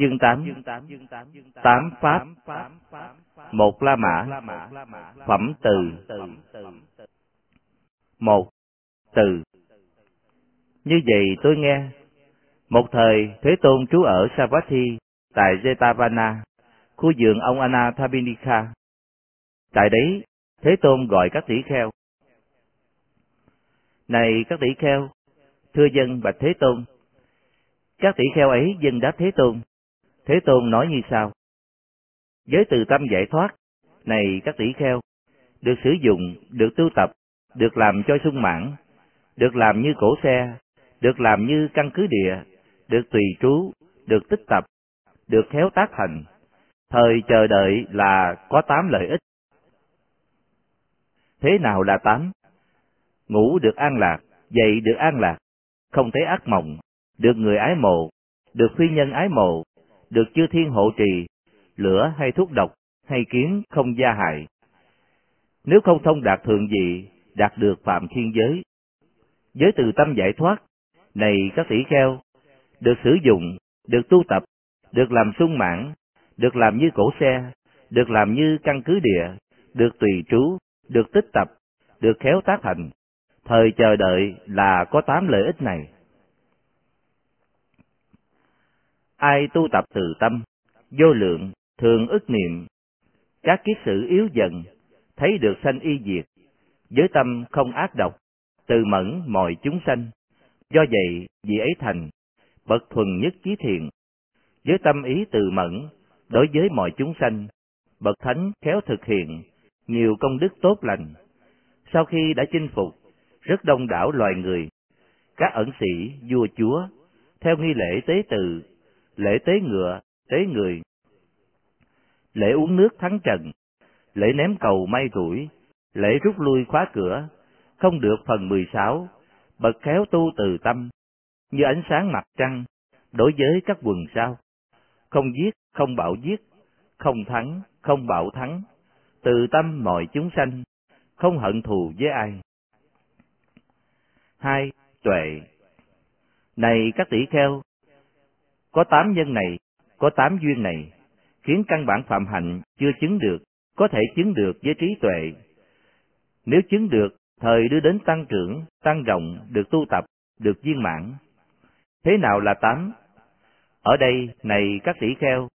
Chương 8 Tám Pháp Một La Mã Phẩm Từ Một Từ Như vậy tôi nghe Một thời Thế Tôn trú ở Savatthi tại Jetavana, khu vườn ông Anathabinika. Tại đấy, Thế Tôn gọi các tỷ kheo. Này các tỷ kheo, thưa dân bạch Thế Tôn. Các tỷ kheo ấy dân đáp Thế Tôn. Thế Tôn nói như sau. Với từ tâm giải thoát, này các tỷ kheo, được sử dụng, được tu tập, được làm cho sung mãn, được làm như cổ xe, được làm như căn cứ địa, được tùy trú, được tích tập, được khéo tác thành. Thời chờ đợi là có tám lợi ích. Thế nào là tám? Ngủ được an lạc, dậy được an lạc, không thấy ác mộng, được người ái mộ, được phi nhân ái mộ, được chư thiên hộ trì, lửa hay thuốc độc hay kiến không gia hại. Nếu không thông đạt thượng vị, đạt được phạm thiên giới. Giới từ tâm giải thoát, này các tỷ kheo, được sử dụng, được tu tập, được làm sung mãn, được làm như cổ xe, được làm như căn cứ địa, được tùy trú, được tích tập, được khéo tác thành. Thời chờ đợi là có tám lợi ích này. Ai tu tập từ tâm, vô lượng, thường ức niệm, các kiết sự yếu dần, thấy được sanh y diệt, với tâm không ác độc, từ mẫn mọi chúng sanh. Do vậy, vì ấy thành, bậc thuần nhất chí thiện, với tâm ý từ mẫn, đối với mọi chúng sanh, bậc thánh khéo thực hiện, nhiều công đức tốt lành. Sau khi đã chinh phục, rất đông đảo loài người, các ẩn sĩ, vua chúa, theo nghi lễ tế tự, lễ tế ngựa, tế người, lễ uống nước thắng trần, lễ ném cầu may rủi, lễ rút lui khóa cửa, không được phần mười sáu, bậc khéo tu từ tâm, như ánh sáng mặt trăng, đối với các quần sao không giết, không bảo giết, không thắng, không bảo thắng, từ tâm mọi chúng sanh, không hận thù với ai. Hai, tuệ. Này các tỷ kheo, có tám nhân này, có tám duyên này, khiến căn bản phạm hạnh chưa chứng được, có thể chứng được với trí tuệ. Nếu chứng được, thời đưa đến tăng trưởng, tăng rộng, được tu tập, được viên mãn. Thế nào là tám? Ở đây, này các tỷ kheo,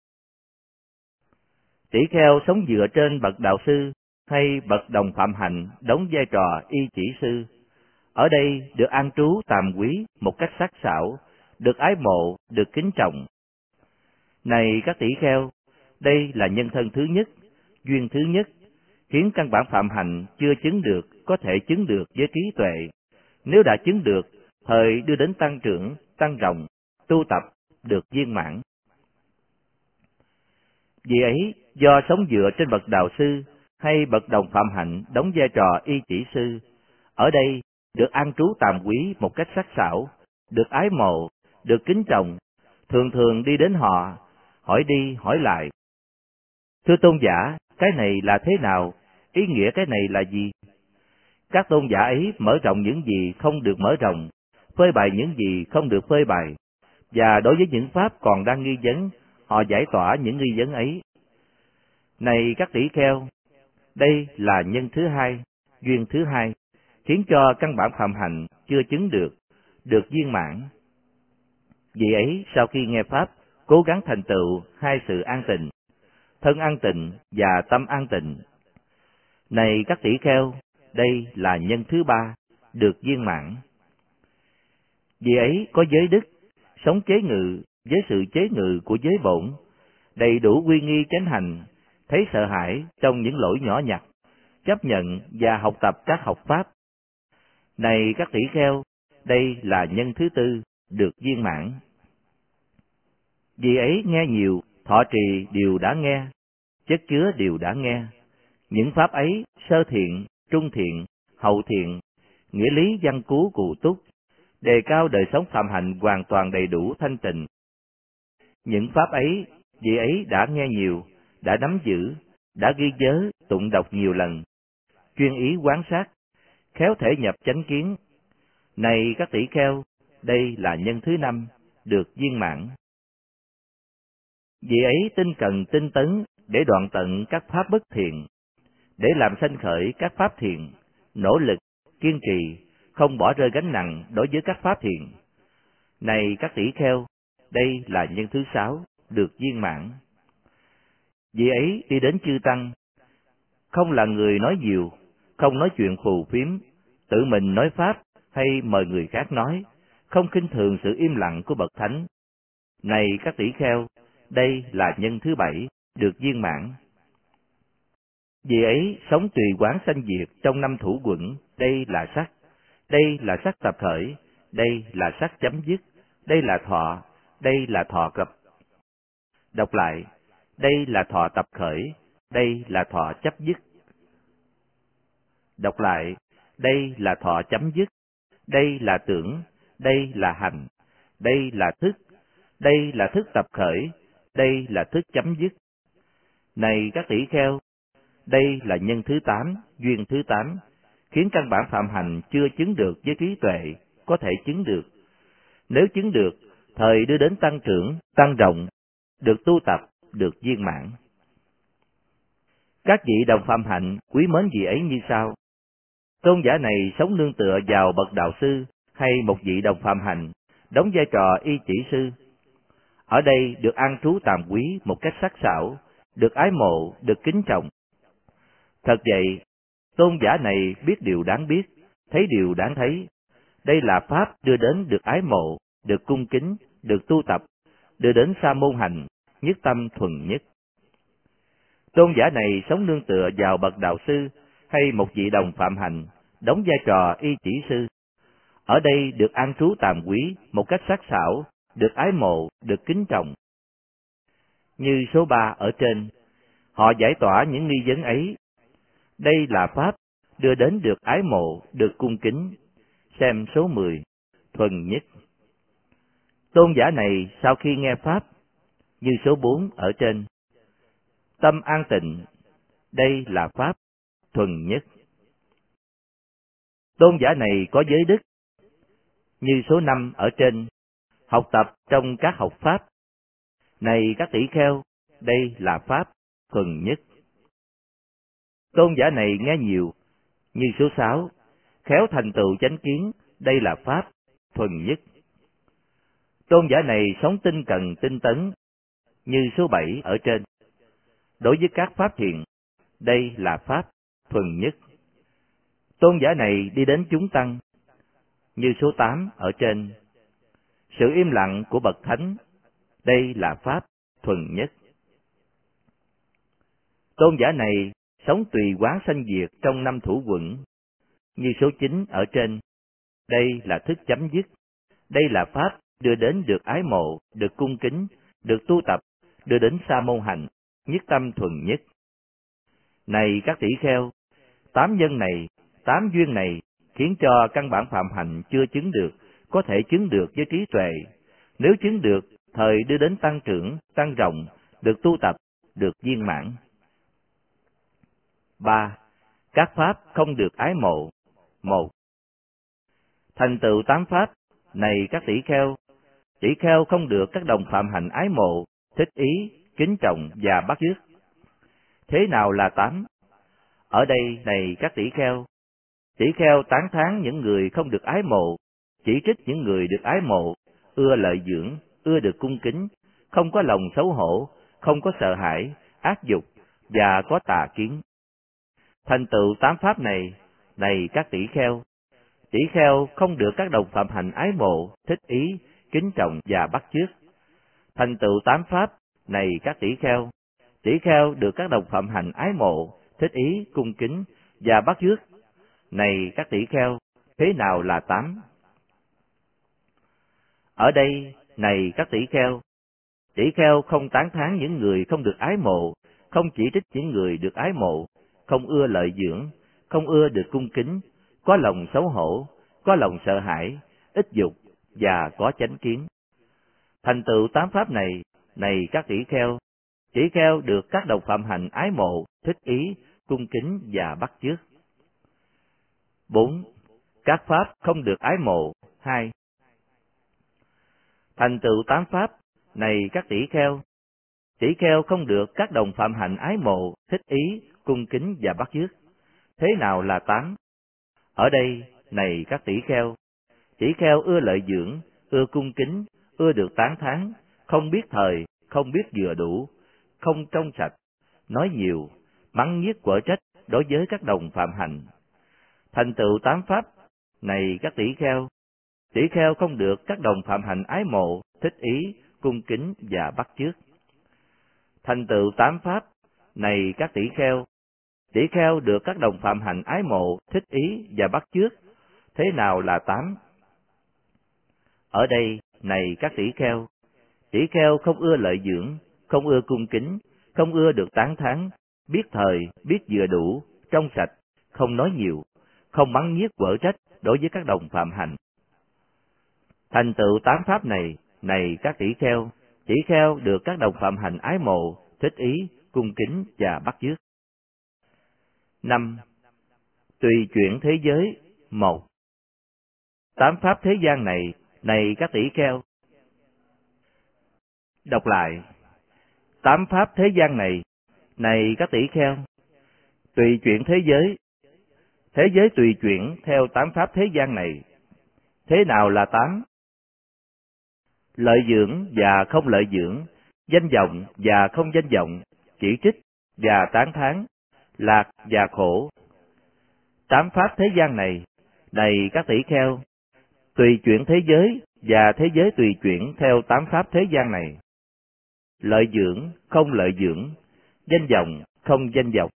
tỷ kheo sống dựa trên bậc đạo sư hay bậc đồng phạm hạnh đóng vai trò y chỉ sư. Ở đây được an trú tàm quý một cách sắc sảo, được ái mộ, được kính trọng. Này các tỷ kheo, đây là nhân thân thứ nhất, duyên thứ nhất, khiến căn bản phạm hạnh chưa chứng được có thể chứng được với trí tuệ. Nếu đã chứng được, thời đưa đến tăng trưởng, tăng rộng, tu tập, được viên mãn. Vì ấy, do sống dựa trên bậc đạo sư hay bậc đồng phạm hạnh đóng vai trò y chỉ sư, ở đây được an trú tàm quý một cách sắc sảo, được ái mộ, được kính trọng, thường thường đi đến họ, hỏi đi hỏi lại. Thưa tôn giả, cái này là thế nào? Ý nghĩa cái này là gì? Các tôn giả ấy mở rộng những gì không được mở rộng, phơi bày những gì không được phơi bày, và đối với những pháp còn đang nghi vấn, họ giải tỏa những nghi vấn ấy. Này các tỷ kheo, đây là nhân thứ hai, duyên thứ hai, khiến cho căn bản phạm hành chưa chứng được, được viên mãn. Vì ấy, sau khi nghe Pháp, cố gắng thành tựu hai sự an tịnh, thân an tịnh và tâm an tịnh. Này các tỷ kheo, đây là nhân thứ ba, được viên mãn. Vì ấy có giới đức, sống chế ngự với sự chế ngự của giới bổn, đầy đủ quy nghi chánh hành, thấy sợ hãi trong những lỗi nhỏ nhặt, chấp nhận và học tập các học pháp. Này các tỷ kheo, đây là nhân thứ tư, được viên mãn. Vì ấy nghe nhiều, thọ trì đều đã nghe, chất chứa đều đã nghe. Những pháp ấy, sơ thiện, trung thiện, hậu thiện, nghĩa lý văn cú cụ túc, đề cao đời sống phạm hạnh hoàn toàn đầy đủ thanh tịnh. Những pháp ấy, vị ấy đã nghe nhiều, đã nắm giữ, đã ghi nhớ, tụng đọc nhiều lần, chuyên ý quán sát, khéo thể nhập chánh kiến. Này các tỷ kheo, đây là nhân thứ năm, được viên mãn. Vì ấy tinh cần tinh tấn để đoạn tận các pháp bất thiện, để làm sanh khởi các pháp thiện, nỗ lực, kiên trì, không bỏ rơi gánh nặng đối với các pháp thiện. Này các tỷ kheo, đây là nhân thứ sáu, được viên mãn. Vì ấy đi đến chư Tăng, không là người nói nhiều, không nói chuyện phù phiếm, tự mình nói Pháp hay mời người khác nói, không khinh thường sự im lặng của Bậc Thánh. Này các tỷ kheo, đây là nhân thứ bảy, được viên mãn. Vì ấy, sống tùy quán sanh diệt trong năm thủ quẩn, đây là sắc, đây là sắc tập khởi, đây là sắc chấm dứt, đây là thọ, đây là thọ cập. Đọc lại, đây là thọ tập khởi, đây là thọ chấp dứt. Đọc lại, đây là thọ chấm dứt, đây là tưởng, đây là hành, đây là thức, đây là thức tập khởi, đây là thức chấm dứt. Này các tỷ kheo, đây là nhân thứ tám, duyên thứ tám, khiến căn bản phạm hành chưa chứng được với trí tuệ, có thể chứng được. Nếu chứng được, thời đưa đến tăng trưởng, tăng rộng, được tu tập, được viên mãn. Các vị đồng phạm hạnh quý mến vị ấy như sau. Tôn giả này sống nương tựa vào bậc đạo sư hay một vị đồng phạm hành đóng vai trò y chỉ sư. Ở đây được an trú tàm quý một cách sắc sảo, được ái mộ, được kính trọng. Thật vậy, tôn giả này biết điều đáng biết, thấy điều đáng thấy. Đây là Pháp đưa đến được ái mộ, được cung kính, được tu tập, đưa đến sa môn hành, nhất tâm thuần nhất. Tôn giả này sống nương tựa vào bậc đạo sư hay một vị đồng phạm hành, đóng vai trò y chỉ sư. Ở đây được an trú tàm quý một cách sắc sảo, được ái mộ, được kính trọng. Như số ba ở trên, họ giải tỏa những nghi vấn ấy. Đây là Pháp đưa đến được ái mộ, được cung kính. Xem số mười thuần nhất. Tôn giả này sau khi nghe Pháp, như số bốn ở trên, tâm an tịnh, đây là Pháp thuần nhất. Tôn giả này có giới đức, như số năm ở trên, học tập trong các học Pháp. Này các tỷ kheo, đây là Pháp thuần nhất. Tôn giả này nghe nhiều, như số sáu, khéo thành tựu chánh kiến, đây là Pháp thuần nhất. Tôn giả này sống tinh cần tinh tấn, như số bảy ở trên. Đối với các pháp thiện, đây là pháp thuần nhất. Tôn giả này đi đến chúng tăng, như số tám ở trên. Sự im lặng của bậc thánh, đây là pháp thuần nhất. Tôn giả này sống tùy quán sanh diệt trong năm thủ quận, như số chín ở trên. Đây là thức chấm dứt. Đây là pháp đưa đến được ái mộ, được cung kính, được tu tập, đưa đến sa môn hành, nhất tâm thuần nhất. Này các tỷ kheo, tám nhân này, tám duyên này khiến cho căn bản phạm hạnh chưa chứng được, có thể chứng được với trí tuệ. Nếu chứng được, thời đưa đến tăng trưởng, tăng rộng, được tu tập, được viên mãn. ba Các pháp không được ái mộ. một Thành tựu tám pháp, này các tỷ kheo, tỷ kheo không được các đồng phạm hạnh ái mộ, thích ý, kính trọng và bắt chước. Thế nào là tám? Ở đây này các tỷ kheo, tỷ kheo tán thán những người không được ái mộ, chỉ trích những người được ái mộ, ưa lợi dưỡng, ưa được cung kính, không có lòng xấu hổ, không có sợ hãi, ác dục và có tà kiến. Thành tựu tám pháp này, này các tỷ kheo, tỷ kheo không được các đồng phạm hành ái mộ, thích ý, kính trọng và bắt chước. Thành tựu tám pháp, này các tỷ kheo, tỷ kheo được các đồng phạm hành ái mộ, thích ý, cung kính và bắt chước. Này các tỷ kheo, thế nào là tám? Ở đây, này các tỷ kheo, tỷ kheo không tán thán những người không được ái mộ, không chỉ trích những người được ái mộ, không ưa lợi dưỡng, không ưa được cung kính, có lòng xấu hổ, có lòng sợ hãi, ít dục và có chánh kiến. Thành tựu tám pháp này, này các tỷ kheo, tỷ kheo được các đồng phạm hành ái mộ, thích ý, cung kính và bắt chước. 4. Các pháp không được ái mộ. 2. Thành tựu tám pháp, này các tỷ kheo, tỷ kheo không được các đồng phạm hạnh ái mộ, thích ý, cung kính và bắt chước. Thế nào là tám? Ở đây, này các tỷ kheo, tỷ kheo ưa lợi dưỡng, ưa cung kính, ưa được tán thán, không biết thời, không biết vừa đủ, không trong sạch, nói nhiều, mắng nhiếc quở trách đối với các đồng phạm hành. Thành tựu tám pháp, này các tỷ kheo, tỷ kheo không được các đồng phạm hành ái mộ, thích ý, cung kính và bắt chước. Thành tựu tám pháp, này các tỷ kheo, tỷ kheo được các đồng phạm hành ái mộ, thích ý và bắt chước. Thế nào là tám? Ở đây, này các tỷ kheo, tỷ kheo không ưa lợi dưỡng, không ưa cung kính, không ưa được tán thán, biết thời, biết vừa đủ, trong sạch, không nói nhiều, không mắng nhiếc quở trách đối với các đồng phạm hành. Thành tựu tám pháp này, này các tỷ kheo, tỷ kheo được các đồng phạm hành ái mộ, thích ý, cung kính và bắt chước. năm Tùy chuyển thế giới, một Tám pháp thế gian này, này các tỷ kheo. Đọc lại. Tám pháp thế gian này, này các tỷ kheo. Tùy chuyển thế giới. Thế giới tùy chuyển theo tám pháp thế gian này. Thế nào là tám? Lợi dưỡng và không lợi dưỡng, danh vọng và không danh vọng, chỉ trích và tán thán, lạc và khổ. Tám pháp thế gian này, này các tỷ kheo, tùy chuyển thế giới và thế giới tùy chuyển theo tám pháp thế gian này. Lợi dưỡng, không lợi dưỡng, danh vọng, không danh vọng,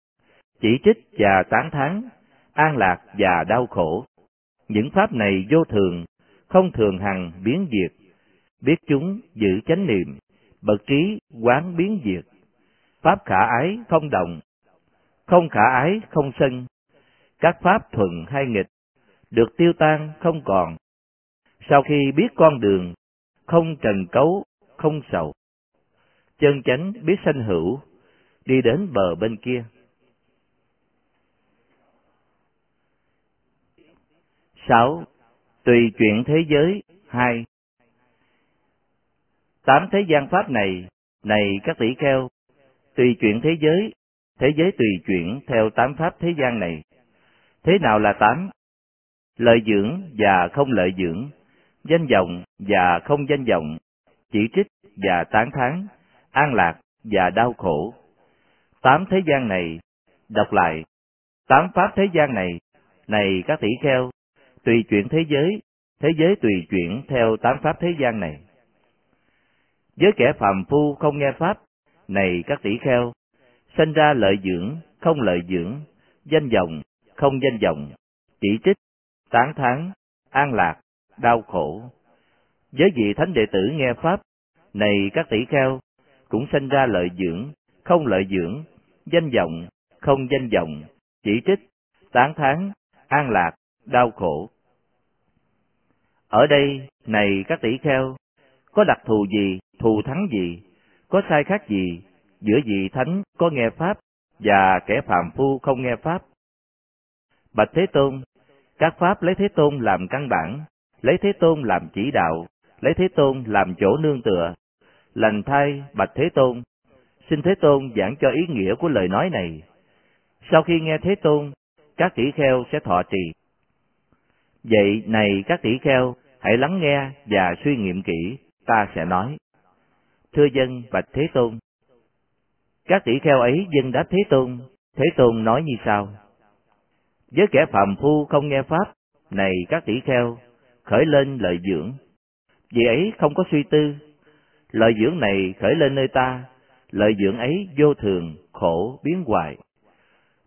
chỉ trích và tán thán, an lạc và đau khổ. Những pháp này vô thường, không thường hằng biến diệt, biết chúng giữ chánh niệm, bậc trí quán biến diệt. Pháp khả ái không động, không khả ái không sân, các pháp thuận hay nghịch, được tiêu tan không còn. Sau khi biết con đường, không trần cấu, không sầu. Chân chánh biết sanh hữu, đi đến bờ bên kia. Sáu Tùy chuyện thế giới hai Tám thế gian pháp này, này các tỷ kheo, tùy chuyện thế giới, thế giới tùy chuyển theo tám pháp thế gian này. Thế nào là tám? Lợi dưỡng và không lợi dưỡng, danh vọng và không danh vọng, chỉ trích và tán thán, an lạc và đau khổ. Tám thế gian này, đọc lại, tám pháp thế gian này, này các tỷ kheo, tùy chuyển thế giới, thế giới tùy chuyển theo tám pháp thế gian này. Với kẻ phàm phu không nghe pháp, này các tỷ kheo, sinh ra lợi dưỡng, không lợi dưỡng, danh vọng, không danh vọng, chỉ trích, tán thán, an lạc, đau khổ. Với vị thánh đệ tử nghe pháp, này các tỷ kheo, cũng sinh ra lợi dưỡng, không lợi dưỡng, danh vọng, không danh vọng, chỉ trích, tán thán, an lạc, đau khổ. Ở đây, này các tỷ kheo, có đặc thù gì, thù thắng gì, có sai khác gì giữa vị thánh có nghe pháp và kẻ phàm phu không nghe pháp? Bạch Thế Tôn, các pháp lấy Thế Tôn làm căn bản, lấy Thế Tôn làm chỉ đạo, lấy Thế Tôn làm chỗ nương tựa. Lành thay Bạch Thế Tôn, xin Thế Tôn giảng cho ý nghĩa của lời nói này. Sau khi nghe Thế Tôn, các tỷ kheo sẽ thọ trì. Vậy này các tỷ kheo, hãy lắng nghe và suy nghiệm kỹ, ta sẽ nói. Thưa dân Bạch Thế Tôn. Các tỷ kheo ấy dân đáp Thế Tôn, Thế Tôn nói như sau. Với kẻ phàm phu không nghe Pháp, này các tỷ kheo, khởi lên lợi dưỡng. Vì ấy không có suy tư. Lợi dưỡng này khởi lên nơi ta, lợi dưỡng ấy vô thường, khổ, biến hoài.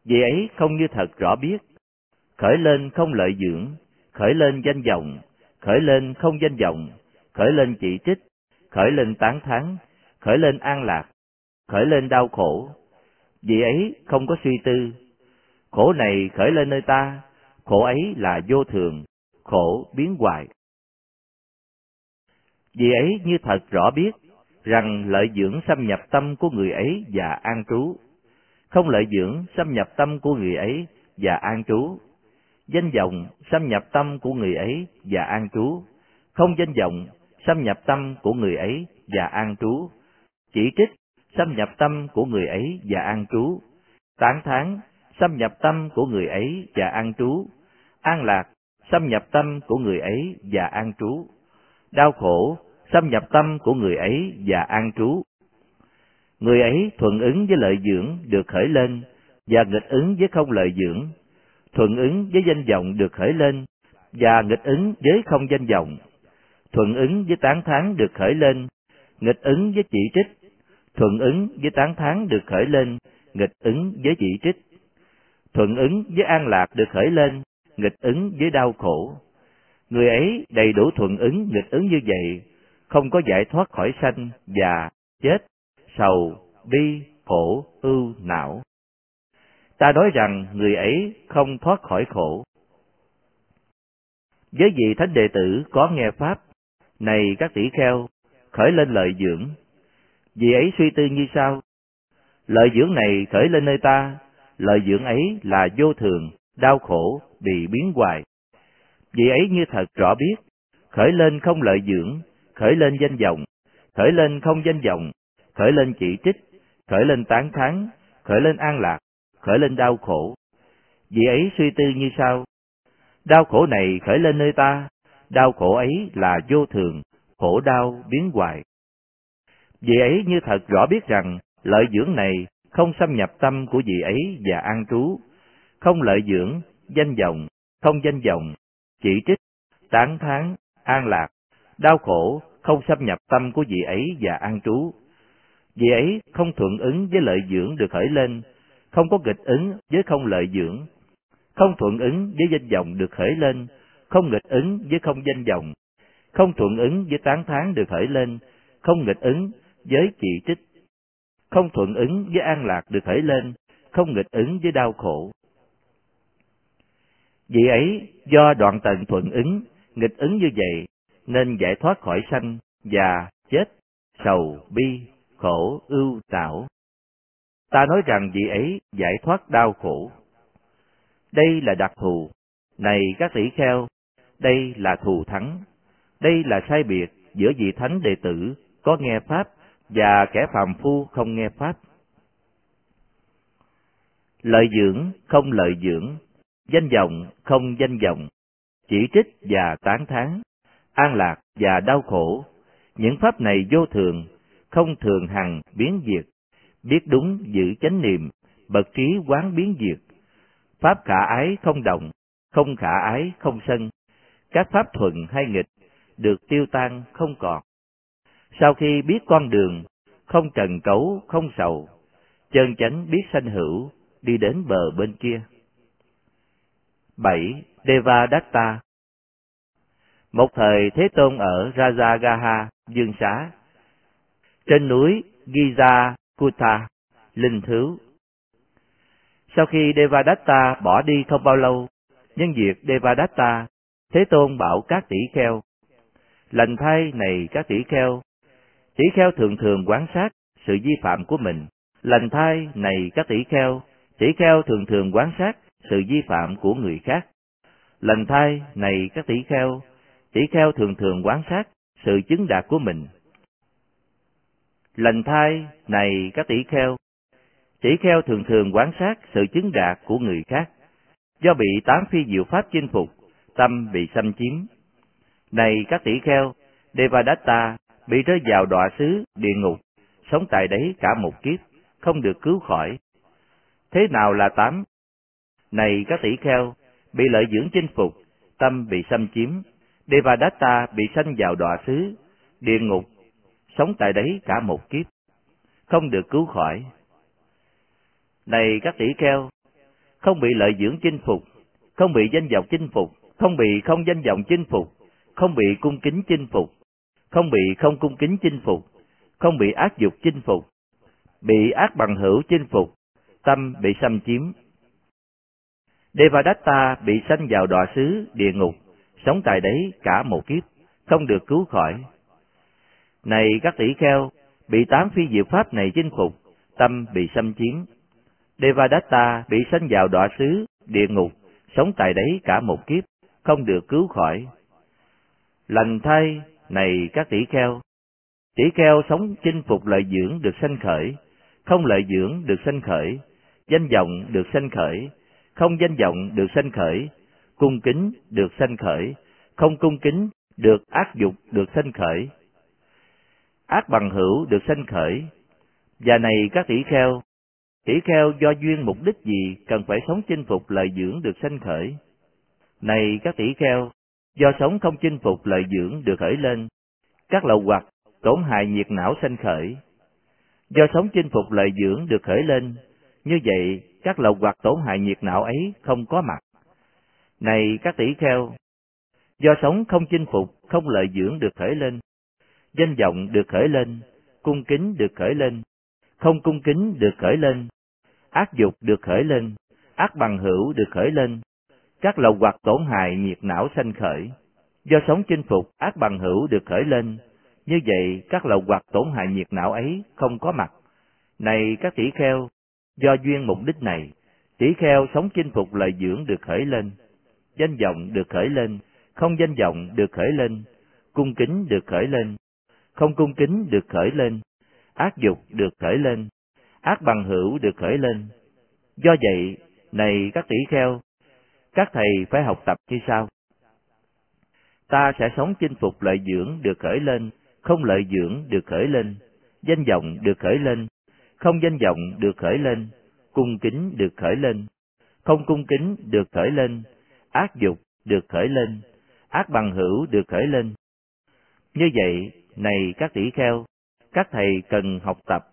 Vì ấy không như thật rõ biết. Khởi lên không lợi dưỡng, khởi lên danh vọng, khởi lên không danh vọng, khởi lên chỉ trích, khởi lên tán thán, khởi lên an lạc, khởi lên đau khổ. Vì ấy không có suy tư. Khổ này khởi lên nơi ta, khổ ấy là vô thường, khổ biến hoài. Vì ấy như thật rõ biết, rằng lợi dưỡng xâm nhập tâm của người ấy và an trú. Không lợi dưỡng xâm nhập tâm của người ấy và an trú. Danh vọng xâm nhập tâm của người ấy và an trú. Không danh vọng xâm nhập tâm của người ấy và an trú. Chỉ trích xâm nhập tâm của người ấy và an trú. Tán thán, xâm nhập tâm của người ấy và an trú. An lạc, xâm nhập tâm của người ấy và an trú. Đau khổ, xâm nhập tâm của người ấy và an trú. Người ấy thuận ứng với lợi dưỡng được khởi lên và nghịch ứng với không lợi dưỡng. Thuận ứng với danh vọng được khởi lên và nghịch ứng với không danh vọng. Thuận ứng với tán thán được khởi lên, nghịch ứng với chỉ trích. Thuận ứng với tán thán được khởi lên, nghịch ứng với chỉ trích. Thuận ứng với an lạc được khởi lên, nghịch ứng với đau khổ. Người ấy đầy đủ thuận ứng nghịch ứng như vậy, không có giải thoát khỏi sanh, già, chết, sầu, bi, khổ, ưu, não. Ta nói rằng người ấy không thoát khỏi khổ. Với vị thánh đệ tử có nghe Pháp, này các tỷ kheo, khởi lên lợi dưỡng. Vị ấy suy tư như sau. Lợi dưỡng này khởi lên nơi ta, lợi dưỡng ấy là vô thường, đau khổ, bị biến hoài. Vị ấy như thật rõ biết, khởi lên không lợi dưỡng, khởi lên danh vọng, khởi lên không danh vọng, khởi lên chỉ trích, khởi lên tán thán, khởi lên an lạc, khởi lên đau khổ. Vị ấy suy tư như sau. Đau khổ này khởi lên nơi ta, đau khổ ấy là vô thường, khổ đau biến hoài. Vị ấy như thật rõ biết rằng lợi dưỡng này không xâm nhập tâm của vị ấy và an trú, không lợi dưỡng, danh vọng, không danh vọng, chỉ trích, tán thán, an lạc, đau khổ không xâm nhập tâm của vị ấy và an trú. Vị ấy không thuận ứng với lợi dưỡng được khởi lên, không có nghịch ứng với không lợi dưỡng, không thuận ứng với danh vọng được khởi lên, không nghịch ứng với không danh vọng, không thuận ứng với tán thán được khởi lên, không nghịch ứng với chỉ trích, không thuận ứng với an lạc được khởi lên, không nghịch ứng với đau khổ. Vì ấy, do đoạn tận thuận ứng, nghịch ứng như vậy, nên giải thoát khỏi sanh, già, chết, sầu, bi, khổ, ưu, tạo. Ta nói rằng vị ấy giải thoát đau khổ. Đây là đặc thù. Này các tỷ kheo, đây là thù thắng. Đây là sai biệt giữa vị thánh đệ tử có nghe Pháp và kẻ phàm phu không nghe Pháp. Lợi dưỡng không lợi dưỡng, danh vọng không danh vọng, chỉ trích và tán thán, an lạc và đau khổ. Những pháp này vô thường, không thường hằng biến diệt, biết đúng giữ chánh niệm, bậc trí quán biến diệt. Pháp khả ái không động, không khả ái không sân, các pháp thuận hay nghịch được tiêu tan không còn. Sau khi biết con đường, không trần cấu, không sầu, chân chánh biết sanh hữu, đi đến bờ bên kia. 7. Devadatta Một thời Thế Tôn ở Rajagaha, Dương Xá, trên núi Giza Kuta, Linh Thứu. Sau khi Devadatta bỏ đi không bao lâu, nhân việc Devadatta, Thế Tôn bảo các tỷ kheo, lành thay này các tỷ kheo, tỷ kheo thường thường quán sát sự vi phạm của mình. Lành thay này các tỷ kheo, tỷ kheo thường thường quán sát sự vi phạm của người khác. Lành thay này các tỷ kheo, tỷ kheo thường thường quán sát sự chứng đạt của mình. Lành thai này các tỷ kheo, tỷ kheo thường thường quán sát sự chứng đạt của người khác, do bị tám phi diệu pháp chinh phục, tâm bị xâm chiếm. Này các tỷ kheo, Devadatta bị rơi vào đọa xứ, địa ngục, sống tại đấy cả một kiếp, không được cứu khỏi. Thế nào là tám? Này các tỷ kheo, bị lợi dưỡng chinh phục, tâm bị xâm chiếm, Devadatta bị sanh vào đọa xứ, địa ngục, sống tại đấy cả một kiếp, không được cứu khỏi. Này các tỷ kheo, không bị lợi dưỡng chinh phục, không bị danh vọng chinh phục, không bị không danh vọng chinh phục, không bị cung kính chinh phục, không bị không cung kính chinh phục, không bị ác dục chinh phục, bị ác bằng hữu chinh phục, tâm bị xâm chiếm. Devadatta bị sanh vào đọa xứ, địa ngục, sống tại đấy cả một kiếp, không được cứu khỏi. Này các tỷ kheo, bị tám phi diệu pháp này chinh phục, tâm bị xâm chiếm. Devadatta bị sanh vào đọa xứ, địa ngục, sống tại đấy cả một kiếp, không được cứu khỏi. Lành thay, này các tỷ kheo, tỷ kheo sống chinh phục lợi dưỡng được sanh khởi, không lợi dưỡng được sanh khởi, danh vọng được sanh khởi, không danh vọng được sanh khởi, cung kính được sanh khởi, không cung kính được ác dục được sanh khởi. Ác bằng hữu được sanh khởi. Và này các tỷ kheo, tỷ kheo do duyên mục đích gì cần phải sống chinh phục lợi dưỡng được sanh khởi. Này các tỷ kheo, do sống không chinh phục lợi dưỡng được khởi lên, các lậu hoặc tổn hại nhiệt não sanh khởi. Do sống chinh phục lợi dưỡng được khởi lên, như vậy các lậu hoặc tổn hại nhiệt não ấy không có mặt. Này các tỷ kheo, do sống không chinh phục, không lợi dưỡng được khởi lên, danh vọng được khởi lên, cung kính được khởi lên, không cung kính được khởi lên, ác dục được khởi lên, ác bằng hữu được khởi lên, các lậu hoặc tổn hại nhiệt não sanh khởi. Do sống chinh phục, ác bằng hữu được khởi lên, như vậy các lậu hoặc tổn hại nhiệt não ấy không có mặt. Này các tỷ kheo, do duyên mục đích này, tỷ kheo sống chinh phục lợi dưỡng được khởi lên, danh vọng được khởi lên, không danh vọng được khởi lên, cung kính được khởi lên, không cung kính được khởi lên, ác dục được khởi lên, ác bằng hữu được khởi lên. Do vậy, này các tỷ kheo, các thầy phải học tập như sau. Ta sẽ sống chinh phục lợi dưỡng được khởi lên, không lợi dưỡng được khởi lên, danh vọng được khởi lên, không danh vọng được khởi lên, cung kính được khởi lên, không cung kính được khởi lên, ác dục được khởi lên, ác bằng hữu được khởi lên. Như vậy, này các tỷ kheo, các thầy cần học tập.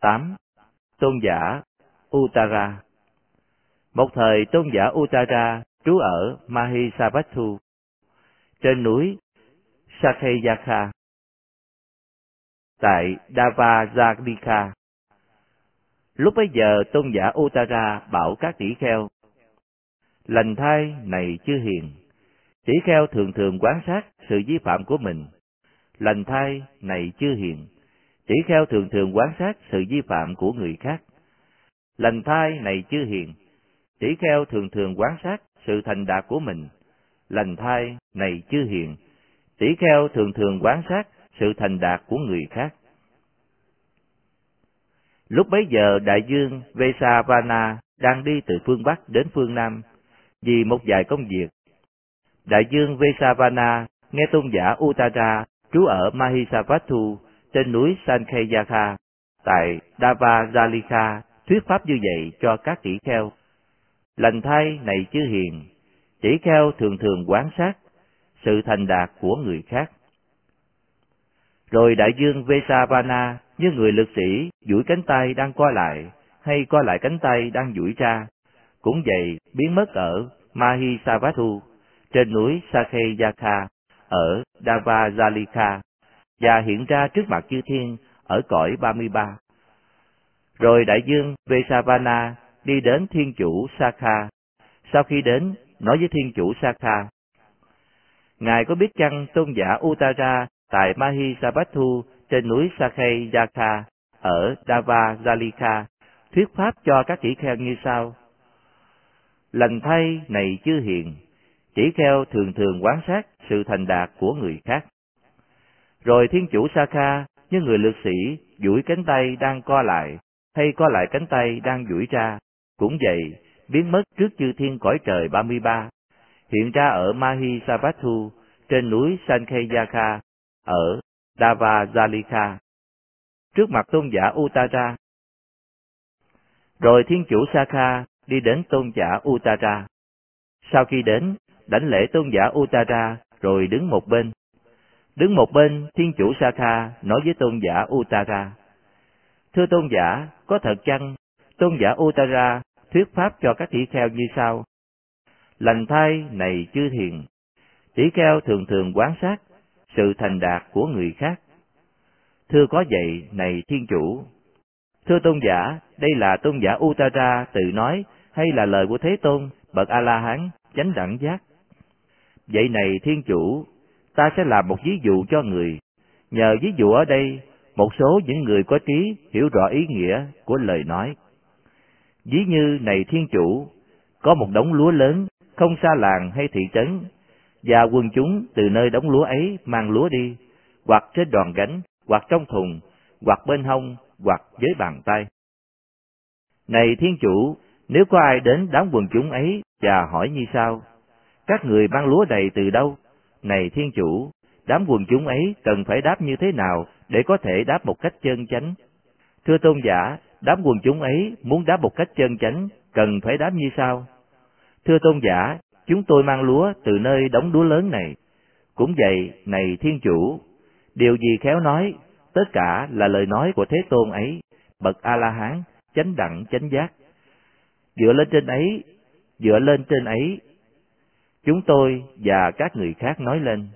8. Tôn giả Uttara Một thời tôn giả Uttara trú ở Mahisabathu trên núi Sakheyakha, tại Davajarika. Lúc bấy giờ tôn giả Uttara bảo các tỷ kheo, lành thai này chưa hiền, tỷ kheo thường thường quán sát sự vi phạm của mình. Lành thai này chưa hiền, tỷ kheo thường thường quán sát sự vi phạm của người khác. Lành thai này chưa hiền, tỷ kheo thường thường quán sát sự thành đạt của mình. Lành thai này chưa hiền, tỷ kheo thường thường quán sát sự thành đạt của người khác. Lúc bấy giờ đại dương Vesavana đang đi từ phương Bắc đến phương Nam vì một vài công việc. Đại dương Vesavana nghe tôn giả Uttara trú ở Mahisavatu trên núi Sankheyaka tại Davajalika thuyết pháp như vậy cho các tỷ kheo. Lành thay này chư hiền, tỷ kheo thường thường quán sát sự thành đạt của người khác. Rồi đại dương Vesavana như người lực sĩ duỗi cánh tay đang co lại hay co lại cánh tay đang duỗi ra, cũng vậy biến mất ở Mahisavatu trên núi Sakheyakha ở Davajalika và hiện ra trước mặt chư thiên ở cõi 33. Rồi đại dương Vesavana đi đến thiên chủ Sakha. Sau khi đến, nói với thiên chủ Sakha, Ngài có biết chăng tôn giả Uttara tại Mahisabathu trên núi Sakheyakha ở Davajalika thuyết pháp cho các tỷ kheo như sau. Lành thay này chưa hiện, tỷ kheo thường thường quán sát sự thành đạt của người khác. Rồi thiên chủ Sakha như người lực sĩ duỗi cánh tay đang co lại, hay co lại cánh tay đang duỗi ra, cũng vậy, biến mất trước chư thiên cõi trời 33, hiện ra ở mahi Mahisabatu trên núi Sankheyakha ở Davajalika, trước mặt tôn giả Uttara. Rồi thiên chủ Sakha đi đến tôn giả Uttara. Sau khi đến, đảnh lễ tôn giả Uttara rồi đứng một bên. Đứng một bên, thiên chủ Sakha nói với tôn giả Uttara. Thưa tôn giả, có thật chăng tôn giả Uttara thuyết pháp cho các tỷ kheo như sau. Lành thai này chư thiền, tỷ kheo thường thường quán sát sự thành đạt của người khác. Thưa có vậy, này thiên chủ. Thưa tôn giả, đây là tôn giả Uttara tự nói hay là lời của Thế Tôn, bậc A-la-hán, chánh đẳng giác? Vậy này thiên chủ, ta sẽ làm một ví dụ cho người. Nhờ ví dụ ở đây, một số những người có trí hiểu rõ ý nghĩa của lời nói. Ví như này thiên chủ, có một đống lúa lớn, không xa làng hay thị trấn, và quần chúng từ nơi đống lúa ấy mang lúa đi, hoặc trên đòn gánh, hoặc trong thùng, hoặc bên hông, hoặc dưới bàn tay. Này Thiên Chủ, nếu có ai đến đám quần chúng ấy và hỏi như sau, các người mang lúa đầy từ đâu? Này Thiên Chủ, đám quần chúng ấy cần phải đáp như thế nào để có thể đáp một cách chân chánh? Thưa tôn giả, đám quần chúng ấy muốn đáp một cách chân chánh, cần phải đáp như sau. Thưa tôn giả, chúng tôi mang lúa từ nơi đóng lúa lớn này. Cũng vậy, này Thiên Chủ, điều gì khéo nói, tất cả là lời nói của Thế Tôn ấy, bậc A-la-hán, chánh đẳng chánh giác. Dựa lên trên ấy, dựa lên trên ấy, chúng tôi và các người khác nói lên.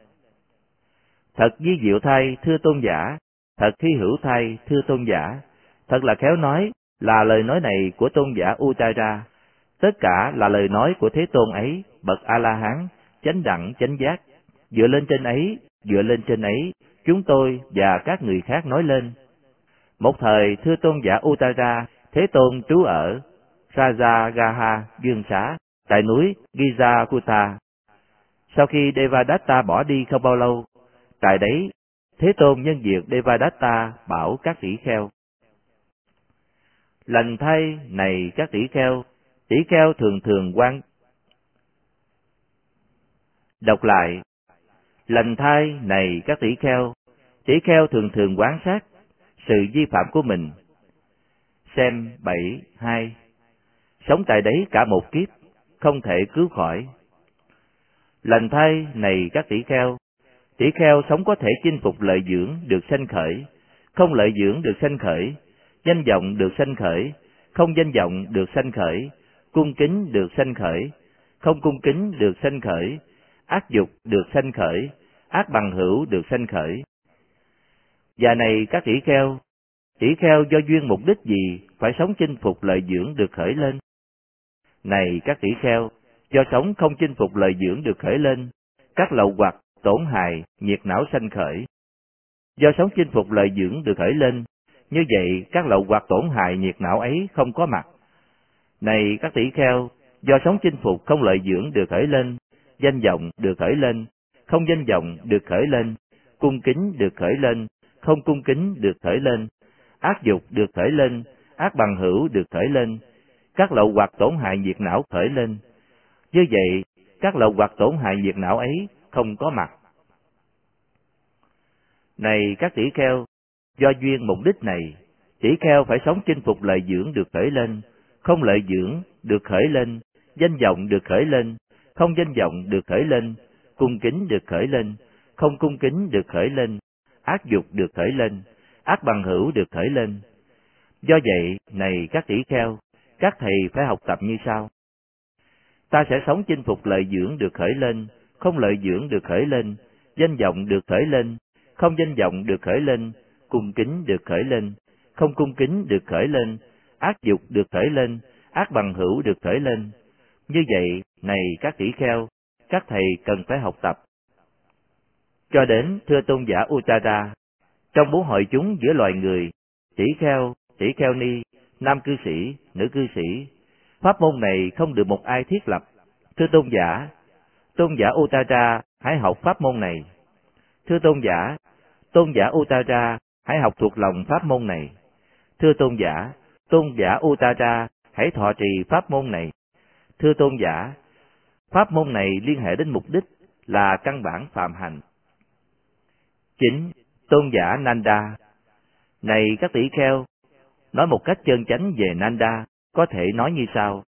Thật di diệu thay, thưa tôn giả, thật khi hữu thay, thưa tôn giả, thật là khéo nói, là lời nói này của tôn giả Uttara. Tất cả là lời nói của Thế Tôn ấy, bậc A-la-hán, chánh đẳng chánh giác. Dựa lên trên ấy, dựa lên trên ấy, chúng tôi và các người khác nói lên. Một thời, thưa tôn giả Uttara, Thế Tôn trú ở Sajagaha, Dương Xá, tại núi Gizakuta. Sau khi Devadatta bỏ đi không bao lâu, tại đấy, Thế Tôn nhân diệt Devadatta bảo các tỷ kheo. Lành thay này các tỷ kheo, tỷ kheo thường thường quan Đọc lại, lành thay này các tỷ kheo, tỷ kheo thường thường quán sát sự vi phạm của mình. Xem bảy hai Sống tại đấy cả một kiếp, không thể cứu khỏi. Lành thay này các tỷ kheo, tỷ kheo sống có thể chinh phục lợi dưỡng được sanh khởi, không lợi dưỡng được sanh khởi, danh vọng được sanh khởi, không danh vọng được sanh khởi, cung kính được sanh khởi, không cung kính được sanh khởi, ác dục được sanh khởi, ác bằng hữu được sanh khởi. Và này các tỷ kheo, tỷ kheo do duyên mục đích gì phải sống chinh phục lợi dưỡng được khởi lên? Này các tỷ kheo, do sống không chinh phục lợi dưỡng được khởi lên, các lậu hoặc, tổn hại, nhiệt não sanh khởi. Do sống chinh phục lợi dưỡng được khởi lên, như vậy các lậu hoặc tổn hại nhiệt não ấy không có mặt. Này các tỷ kheo, do sống chinh phục không lợi dưỡng được khởi lên, danh vọng được khởi lên, không danh vọng được khởi lên, cung kính được khởi lên, không cung kính được khởi lên, ác dục được khởi lên, ác bằng hữu được khởi lên, các lậu hoặc tổn hại nhiệt não khởi lên. Như vậy, các lậu hoặc tổn hại diệt não ấy không có mặt. Này các tỷ kheo, do duyên mục đích này, tỷ kheo phải sống chinh phục lợi dưỡng được khởi lên, không lợi dưỡng được khởi lên, danh vọng được khởi lên, không danh vọng được khởi lên, cung kính được khởi lên, không cung kính được khởi lên, ác dục được khởi lên, ác bằng hữu được khởi lên. Do vậy, này các tỷ kheo, các thầy phải học tập như sau. Ta sẽ sống chinh phục lợi dưỡng được khởi lên, không lợi dưỡng được khởi lên, danh vọng được khởi lên, không danh vọng được khởi lên, cung kính được khởi lên, không cung kính được khởi lên, ác dục được khởi lên, ác bằng hữu được khởi lên. Như vậy, này các tỷ kheo, các thầy cần phải học tập. Cho đến thưa tôn giả Uttara, trong bốn hội chúng giữa loài người, tỷ kheo, tỷ kheo ni, nam cư sĩ, nữ cư sĩ, pháp môn này không được một ai thiết lập. Thưa tôn giả, tôn giả Uttara hãy học pháp môn này. Thưa tôn giả, tôn giả Uttara hãy học thuộc lòng pháp môn này. Thưa tôn giả, tôn giả Uttara hãy thọ trì pháp môn này. Thưa tôn giả, pháp môn này liên hệ đến mục đích là căn bản phạm hành. Chính, tôn giả Nanda. Này các tỷ kheo, nói một cách chân chánh về Nanda, có thể nói như sau,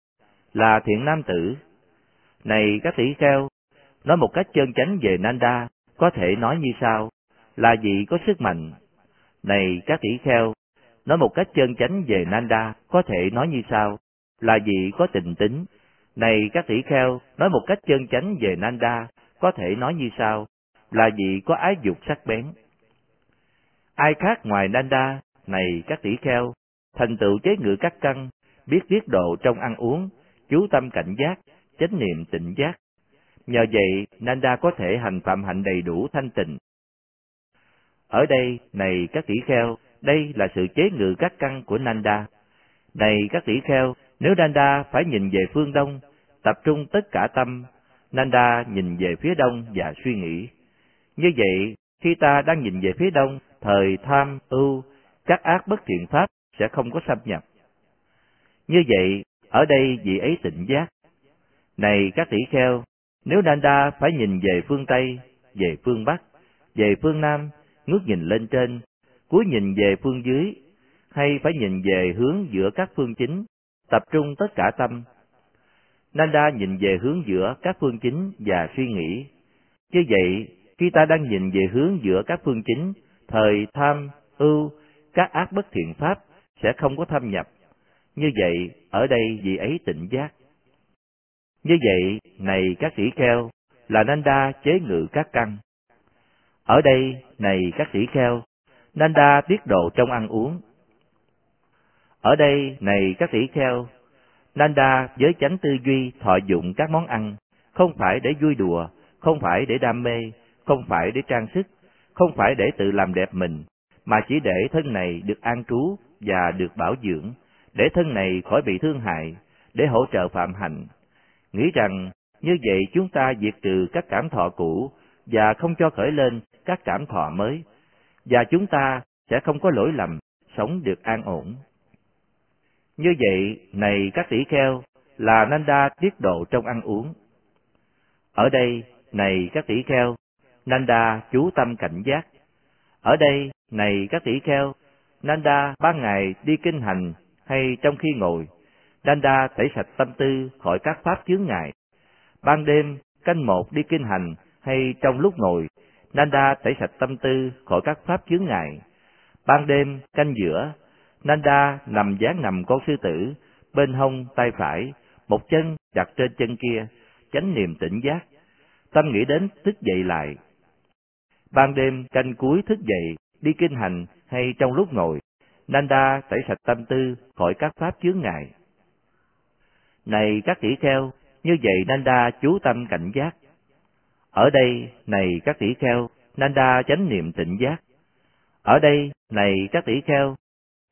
là thiện nam tử. Này các tỷ kheo, nói một cách chân chánh về Nanda, có thể nói như sau, là vị có sức mạnh. Này các tỷ kheo, nói một cách chân chánh về Nanda, có thể nói như sau, là vị có tình tính. Này các tỷ kheo, nói một cách chân chánh về Nanda, có thể nói như sau, là vị có ái dục sắc bén. Ai khác ngoài Nanda, này các tỷ kheo, thành tựu chế ngự các căn, biết tiết độ trong ăn uống, chú tâm cảnh giác, chánh niệm tịnh giác. Nhờ vậy, Nanda có thể hành phạm hạnh đầy đủ thanh tịnh. Ở đây, này các tỷ kheo, đây là sự chế ngự các căn của Nanda. Này các tỷ kheo, nếu Nanda phải nhìn về phương đông, tập trung tất cả tâm, Nanda nhìn về phía đông và suy nghĩ. Như vậy, khi ta đang nhìn về phía đông, thời tham, ưu, các ác bất thiện pháp sẽ không có xâm nhập. Như vậy, ở đây vị ấy tỉnh giác. Này các tỷ kheo, nếu Nanda phải nhìn về phương Tây, về phương Bắc, về phương Nam, ngước nhìn lên trên, cúi nhìn về phương dưới, hay phải nhìn về hướng giữa các phương chính, tập trung tất cả tâm. Nanda nhìn về hướng giữa các phương chính và suy nghĩ. Như vậy, khi ta đang nhìn về hướng giữa các phương chính, thời tham, ưu, các ác bất thiện pháp sẽ không có thâm nhập. Như vậy, ở đây vị ấy tỉnh giác. Như vậy, này các tỷ kheo, là Nanda chế ngự các căn. Ở đây, này các tỷ kheo, Nanda tiết độ trong ăn uống. Ở đây, này các tỷ kheo, Nanda với chánh tư duy thọ dụng các món ăn, không phải để vui đùa, không phải để đam mê, không phải để trang sức, không phải để tự làm đẹp mình, mà chỉ để thân này được an trú và được bảo dưỡng, để thân này khỏi bị thương hại, để hỗ trợ phạm hạnh. Nghĩ rằng như vậy chúng ta diệt trừ các cảm thọ cũ và không cho khởi lên các cảm thọ mới, và chúng ta sẽ không có lỗi lầm, sống được an ổn. Như vậy, này các tỷ kheo, là Nanda tiết độ trong ăn uống. Ở đây, này các tỷ kheo, Nanda chú tâm cảnh giác. Ở đây, này các tỷ kheo, Nanda ban ngày đi kinh hành hay trong khi ngồi, Nanda tẩy sạch tâm tư khỏi các pháp chướng ngại. Ban đêm, canh một đi kinh hành hay trong lúc ngồi, Nanda tẩy sạch tâm tư khỏi các pháp chướng ngại. Ban đêm, canh giữa, Nanda nằm dáng nằm con sư tử, bên hông tay phải, một chân đặt trên chân kia, chánh niềm tỉnh giác. Tâm nghĩ đến thức dậy lại. Ban đêm canh cuối thức dậy, đi kinh hành hay trong lúc ngồi, Nanda tẩy sạch tâm tư khỏi các pháp chướng ngại. Này các tỷ kheo, như vậy Nanda chú tâm cảnh giác. Ở đây, này các tỷ kheo, Nanda chánh niệm tịnh giác. Ở đây, này các tỷ kheo,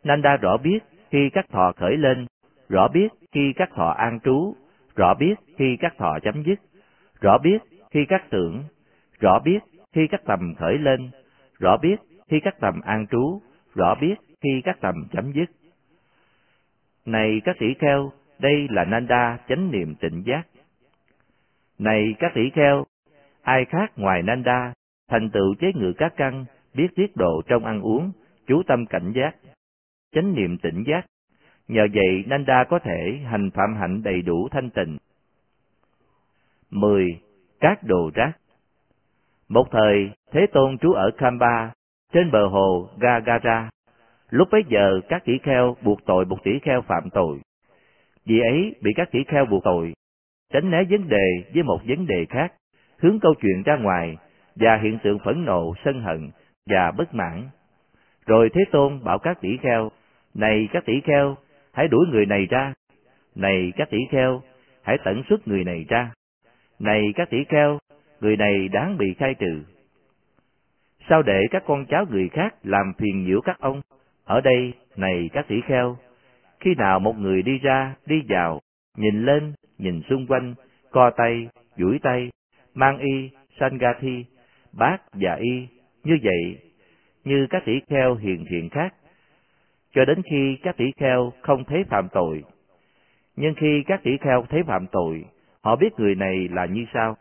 Nanda rõ biết khi các thọ khởi lên, rõ biết khi các thọ an trú, rõ biết khi các thọ chấm dứt, rõ biết khi các tưởng, rõ biết khi các tầm khởi lên, rõ biết khi các tầm an trú, rõ biết khi các tầm chấm dứt. Này các tỷ kheo, đây là Nanda chánh niệm tịnh giác. Này các tỷ kheo, ai khác ngoài Nanda, thành tựu chế ngự các căn, biết tiết độ trong ăn uống, chú tâm cảnh giác, chánh niệm tỉnh giác. Nhờ vậy Nanda có thể hành phạm hạnh đầy đủ thanh tịnh. 10. Các đồ rác Một thời, Thế Tôn trú ở Kamba, trên bờ hồ Gagara. Lúc bấy giờ các tỷ kheo buộc tội một tỷ kheo phạm tội. Vì ấy bị các tỷ kheo buộc tội, tránh né vấn đề với một vấn đề khác, hướng câu chuyện ra ngoài và hiện tượng phẫn nộ, sân hận và bất mãn. Rồi Thế Tôn bảo các tỷ kheo này các tỷ kheo, hãy đuổi người này ra. Này các tỷ kheo, hãy tận xuất người này ra. Này các tỷ kheo, người này đáng bị khai trừ. Sao để các con cháu người khác làm phiền nhiễu các ông? Ở đây, này các tỷ kheo, khi nào một người đi ra, đi vào, nhìn lên, nhìn xung quanh, co tay, duỗi tay, mang y, sangati, bát và y, như vậy, như các tỷ kheo hiền thiện khác, cho đến khi các tỷ kheo không thấy phạm tội. Nhưng khi các tỷ kheo thấy phạm tội, họ biết người này là như sao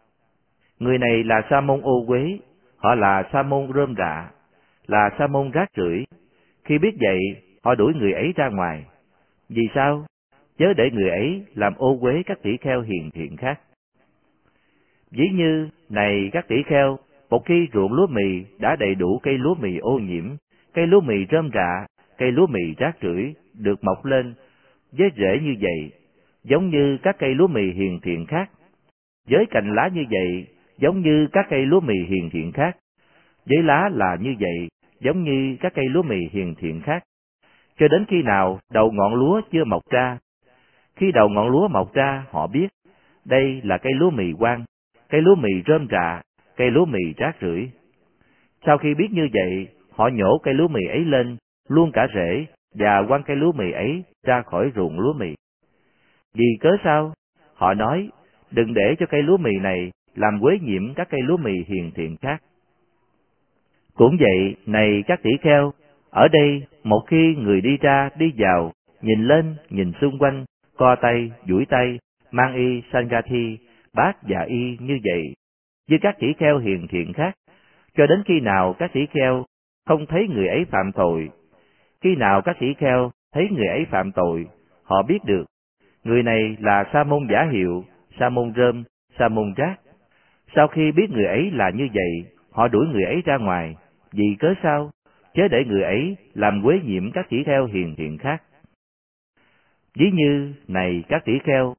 Người này là sa môn ô quế, họ là sa môn rơm rạ, là sa môn rác rưởi. Khi biết vậy, họ đuổi người ấy ra ngoài. Vì sao? Chớ để người ấy làm ô quế các tỷ kheo hiền thiện khác. dĩ như, này các tỷ kheo, một khi ruộng lúa mì đã đầy đủ cây lúa mì ô nhiễm, cây lúa mì rơm rạ cây lúa mì rác rưởi được mọc lên với rễ như vậy, giống như các cây lúa mì hiền thiện khác. Với cành lá như vậy, giống như các cây lúa mì hiền thiện khác. Với lá là như vậy, giống như các cây lúa mì hiền thiện khác. Cho đến khi nào đầu ngọn lúa chưa mọc ra. Khi đầu ngọn lúa mọc ra, họ biết, đây là cây lúa mì quang, cây lúa mì rơm rạ, cây lúa mì rác rưởi. Sau khi biết như vậy, họ nhổ cây lúa mì ấy lên luôn cả rễ và quăng cây lúa mì ấy ra khỏi ruộng lúa mì. Vì cớ sao? Họ nói, đừng để cho cây lúa mì này làm quế nhiễm các cây lúa mì hiền thiện khác. Cũng vậy, này các tỷ kheo, Ở đây, một khi người đi ra, đi vào, nhìn lên, nhìn xung quanh, co tay, duỗi tay, mang y, sangathi, bát và y như vậy, như các tỷ kheo hiền thiện khác, cho đến khi nào các tỷ kheo không thấy người ấy phạm tội. Khi nào các tỷ kheo thấy người ấy phạm tội, họ biết được, người này là sa môn giả hiệu, sa môn rơm, sa môn rác. Sau khi biết người ấy là như vậy, họ đuổi người ấy ra ngoài, vì cớ sao? Chớ để người ấy làm quế nhiễm các tỷ kheo hiền thiện khác. Ví như, này các tỷ kheo,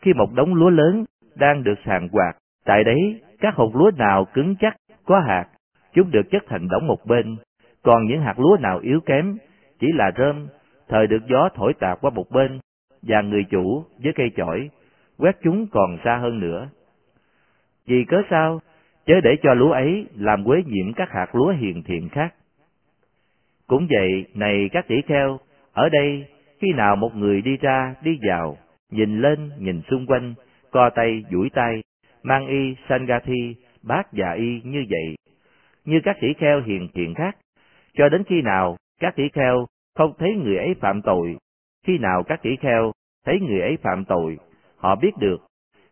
khi một đống lúa lớn đang được sàng quạt, tại đấy các hột lúa nào cứng chắc, có hạt, chúng được chất thành đống một bên, còn những hạt lúa nào yếu kém, chỉ là rơm, thời được gió thổi tạt qua một bên, và người chủ với cây chổi, quét chúng còn xa hơn nữa. Vì cớ sao, chớ để cho lúa ấy làm quế nhiễm các hạt lúa hiền thiện khác. Cũng vậy, này các tỷ kheo, ở đây, khi nào một người đi ra, đi vào, nhìn lên, nhìn xung quanh, co tay, duỗi tay, mang y, sangathi, bát và y như vậy, như các tỷ kheo hiền thiện khác, cho đến khi nào các tỷ kheo không thấy người ấy phạm tội, khi nào các tỷ kheo thấy người ấy phạm tội, họ biết được,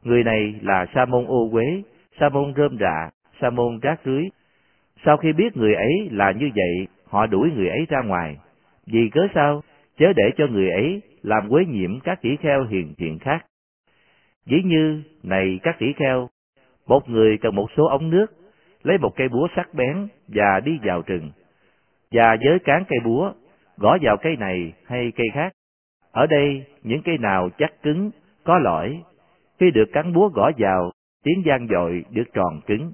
người này là sa môn ô quế, sa môn rơm rạ, sa môn rác rưới. Sau khi biết người ấy là như vậy, họ đuổi người ấy ra ngoài. Vì cớ sao? Chớ để cho người ấy làm quấy nhiễm các tỷ kheo hiền thiện khác. Dĩ như, này các tỷ kheo, một người cần một số ống nước, lấy một cây búa sắc bén và đi vào rừng, và với cán cây búa, gõ vào cây này hay cây khác. Ở đây, những cây nào chắc cứng, có lõi, khi được cán búa gõ vào, tiếng gian dội được tròn cứng.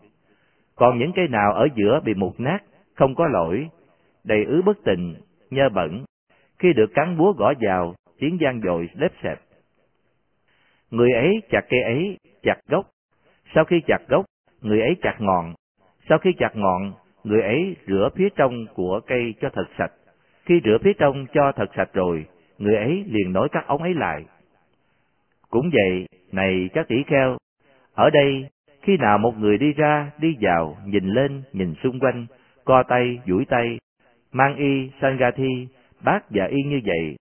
Còn những cây nào ở giữa bị mục nát, không có lỗi, đầy ứ bất tình, nhơ bẩn, khi được cán búa gõ vào, tiếng gian dội lép xẹp. Người ấy chặt cây ấy, chặt gốc. Sau khi chặt gốc, người ấy chặt ngọn. Sau khi chặt ngọn, người ấy rửa phía trong của cây cho thật sạch. Khi rửa phía trong cho thật sạch rồi, người ấy liền nối các ống ấy lại. Cũng vậy, này các tỷ kheo, ở đây, khi nào một người đi ra, đi vào, nhìn lên, nhìn xung quanh, co tay, duỗi tay, mang y, sangathi, bát và y như vậy,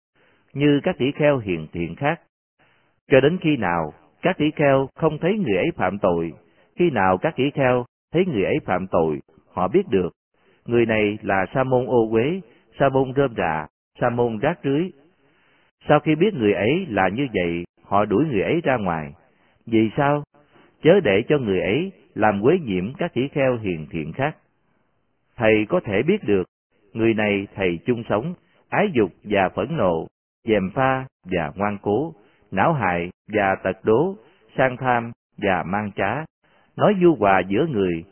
như các tỷ kheo hiền thiện khác, cho đến khi nào các tỷ kheo không thấy người ấy phạm tội, khi nào các tỷ kheo thấy người ấy phạm tội, họ biết được, người này là sa môn ô quế, sa môn rơm rạ, sa môn rác rưới. Sau khi biết người ấy là như vậy, họ đuổi người ấy ra ngoài. Vì sao? Chớ để cho người ấy làm quế nhiễm các tỷ kheo hiền thiện khác. Thầy có thể biết được, người này thầy chung sống, ái dục và phẫn nộ, dèm pha và ngoan cố, não hại và tật đố, sang tham và mang trá, nói du hòa giữa người,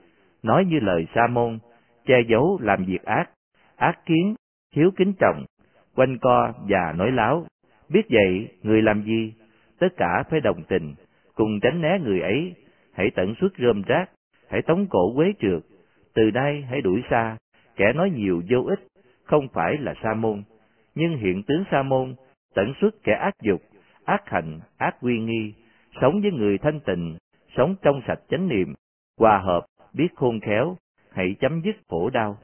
nói như lời sa môn, che giấu làm việc ác, ác kiến, thiếu kính trọng, quanh co và nói láo. Biết vậy, người làm gì? Tất cả phải đồng tình, cùng tránh né người ấy, hãy tận xuất rơm rác, hãy tống cổ quế trượt, từ đây hãy đuổi xa, kẻ nói nhiều vô ích, không phải là sa môn, nhưng hiện tướng sa môn, tận xuất kẻ ác dục, ác hạnh, ác quy nghi, sống với người thanh tịnh, sống trong sạch chánh niệm, hòa hợp, biết khôn khéo, hãy chấm dứt khổ đau.